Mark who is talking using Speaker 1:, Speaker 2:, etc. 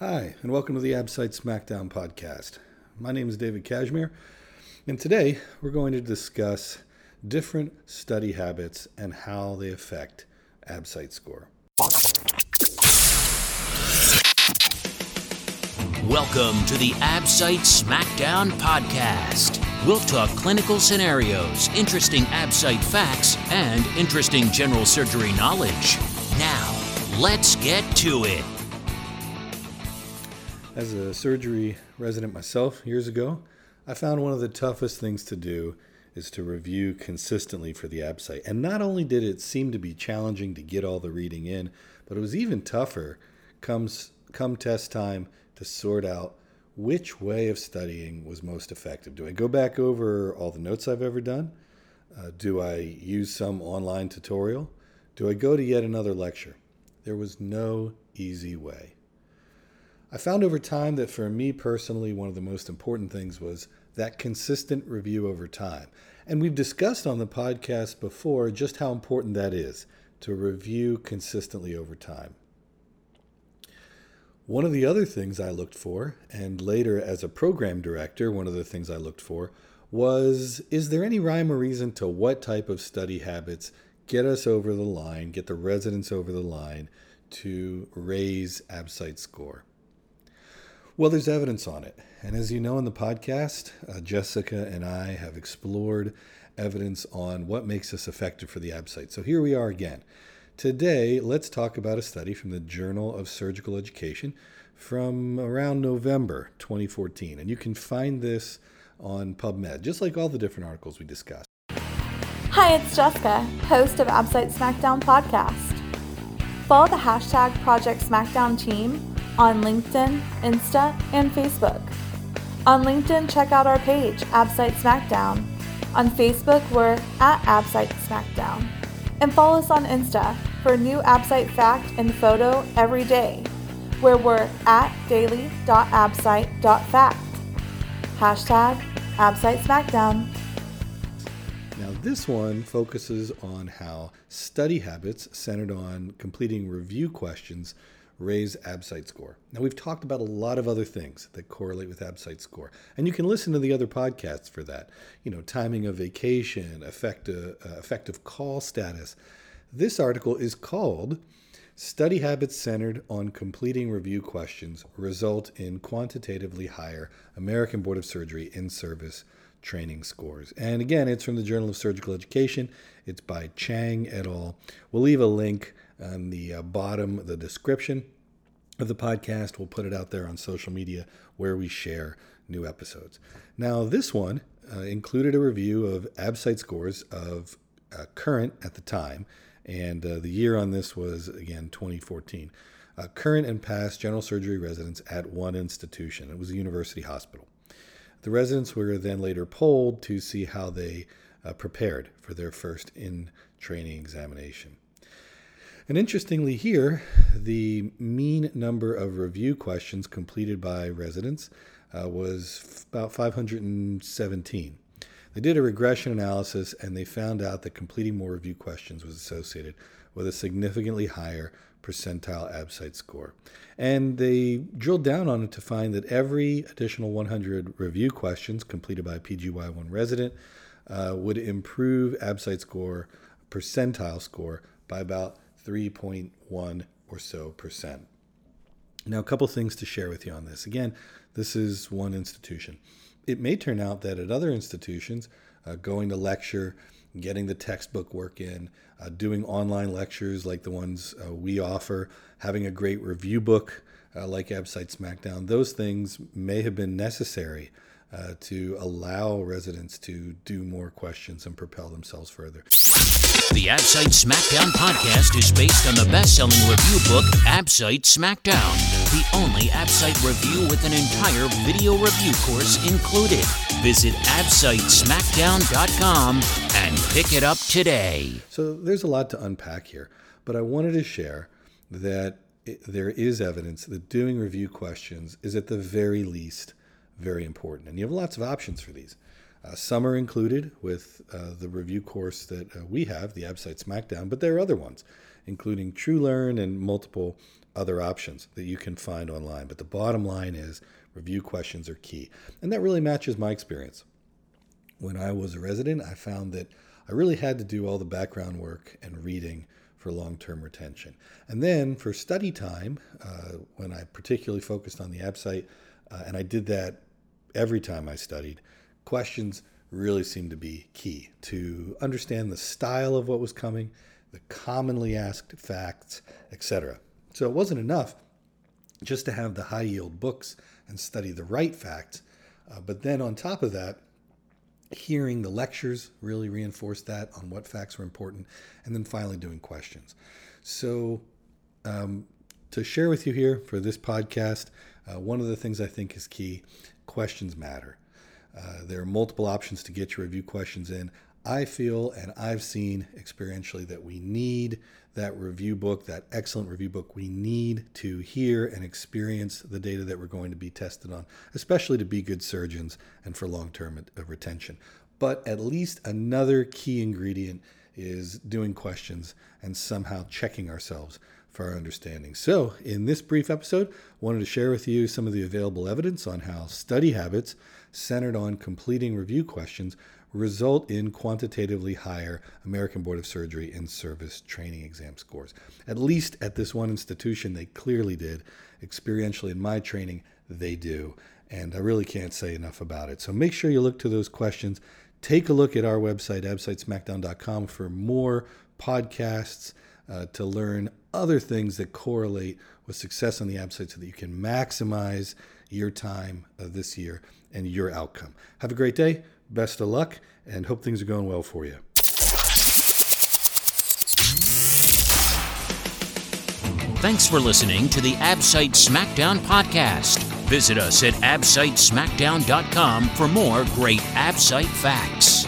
Speaker 1: Hi, and welcome to the Absite SmackDown podcast. My name is David Kashmer, and today we're going to discuss different study habits and how they affect Absite score.
Speaker 2: Welcome to the Absite SmackDown podcast. We'll talk clinical scenarios, interesting Absite facts, and interesting general surgery knowledge. Now, let's get to it.
Speaker 1: As a surgery resident myself years ago, I found one of the toughest things to do is to review consistently for the Absite. And not only did it seem to be challenging to get all the reading in, but it was even tougher comes come test time to sort out which way of studying was most effective. Do I go back over all the notes I've ever done? Uh, do I use some online tutorial? Do I go to yet another lecture? There was no easy way. I found over time that for me personally, one of the most important things was that consistent review over time. And we've discussed on the podcast before just how important that is to review consistently over time. One of the other things I looked for, and later as a program director, one of the things I looked for was is there any rhyme or reason to what type of study habits get us over the line, get the residents over the line to raise Absite score? Well, there's evidence on it. And as you know in the podcast, uh, Jessica and I have explored evidence on what makes us effective for the Absite. So here we are again. Today, let's talk about a study from the Journal of Surgical Education from around November 2014. And you can find this on PubMed, just like all the different articles we discussed.
Speaker 3: Hi, it's Jessica, host of Absite SmackDown podcast. Follow the hashtag Project SmackDown team on LinkedIn, Insta, and Facebook. On LinkedIn, check out our page, Absite SmackDown. On Facebook, we're at Absite SmackDown. And follow us on Insta for new Absite fact and photo every day, where we're at daily.absite.fact. Hashtag Absite SmackDown.
Speaker 1: Now, this one focuses on how study habits centered on completing review questions raise Absite score. Now, we've talked about a lot of other things that correlate with Absite score, and you can listen to the other podcasts for that. You know, timing of vacation, effective, uh, effective call status. This article is called Study Habits Centered on Completing Review Questions Result in Quantitatively Higher American Board of Surgery in Service Training Scores. And again, it's from the Journal of Surgical Education. It's by Chang et al. We'll leave a link on the uh, bottom the description of the podcast. We'll put it out there on social media where we share new episodes. Now, this one uh, included a review of Absite scores of uh, current at the time, and uh, the year on this was again 2014. Uh, current and past general surgery residents at one institution. It was a university hospital. The residents were then later polled to see how they uh, prepared for their first in training examination. And interestingly, here, the mean number of review questions completed by residents uh, was f- about 517. They did a regression analysis and they found out that completing more review questions was associated with a significantly higher percentile ABSITE score. And they drilled down on it to find that every additional 100 review questions completed by a PGY1 resident uh, would improve ABSITE score, percentile score, by about 3.1 or so percent. Now, a couple things to share with you on this. Again, this is one institution. It may turn out that at other institutions, uh, going to lecture, getting the textbook work in, uh, doing online lectures like the ones uh, we offer, having a great review book uh, like Absite SmackDown, those things may have been necessary uh, to allow residents to do more questions and propel themselves further.
Speaker 2: The Absite SmackDown podcast is based on the best selling review book, Absite SmackDown, the only Absite review with an entire video review course included. Visit AbsiteSmackdown.com and pick it up today.
Speaker 1: So there's a lot to unpack here, but I wanted to share that it, there is evidence that doing review questions is at the very least very important. And you have lots of options for these. Uh, some are included with uh, the review course that uh, we have, the Absite SmackDown, but there are other ones, including TrueLearn and multiple other options that you can find online. But the bottom line is review questions are key. And that really matches my experience. When I was a resident, I found that I really had to do all the background work and reading for long term retention. And then for study time, uh, when I particularly focused on the ABSITE, uh, and I did that every time I studied, questions really seemed to be key to understand the style of what was coming, the commonly asked facts, etc. So it wasn't enough just to have the high yield books and study the right facts, uh, but then on top of that, hearing the lectures really reinforced that on what facts were important, and then finally doing questions. So, um, to share with you here for this podcast, uh, one of the things I think is key questions matter. Uh, there are multiple options to get your review questions in. I feel and I've seen experientially that we need that review book, that excellent review book. We need to hear and experience the data that we're going to be tested on, especially to be good surgeons and for long term retention. But at least another key ingredient is doing questions and somehow checking ourselves for our understanding. So, in this brief episode, I wanted to share with you some of the available evidence on how study habits centered on completing review questions result in quantitatively higher American Board of Surgery in service training exam scores. At least at this one institution, they clearly did. Experientially, in my training, they do. And I really can't say enough about it. So make sure you look to those questions. Take a look at our website, absitesmackdown.com, for more podcasts uh, to learn other things that correlate with success on the Absite so that you can maximize your time uh, this year and your outcome. Have a great day. Best of luck and hope things are going well for you.
Speaker 2: Thanks for listening to the ABSITE Smackdown podcast. Visit us at absitesmackdown.com for more great ABSITE facts.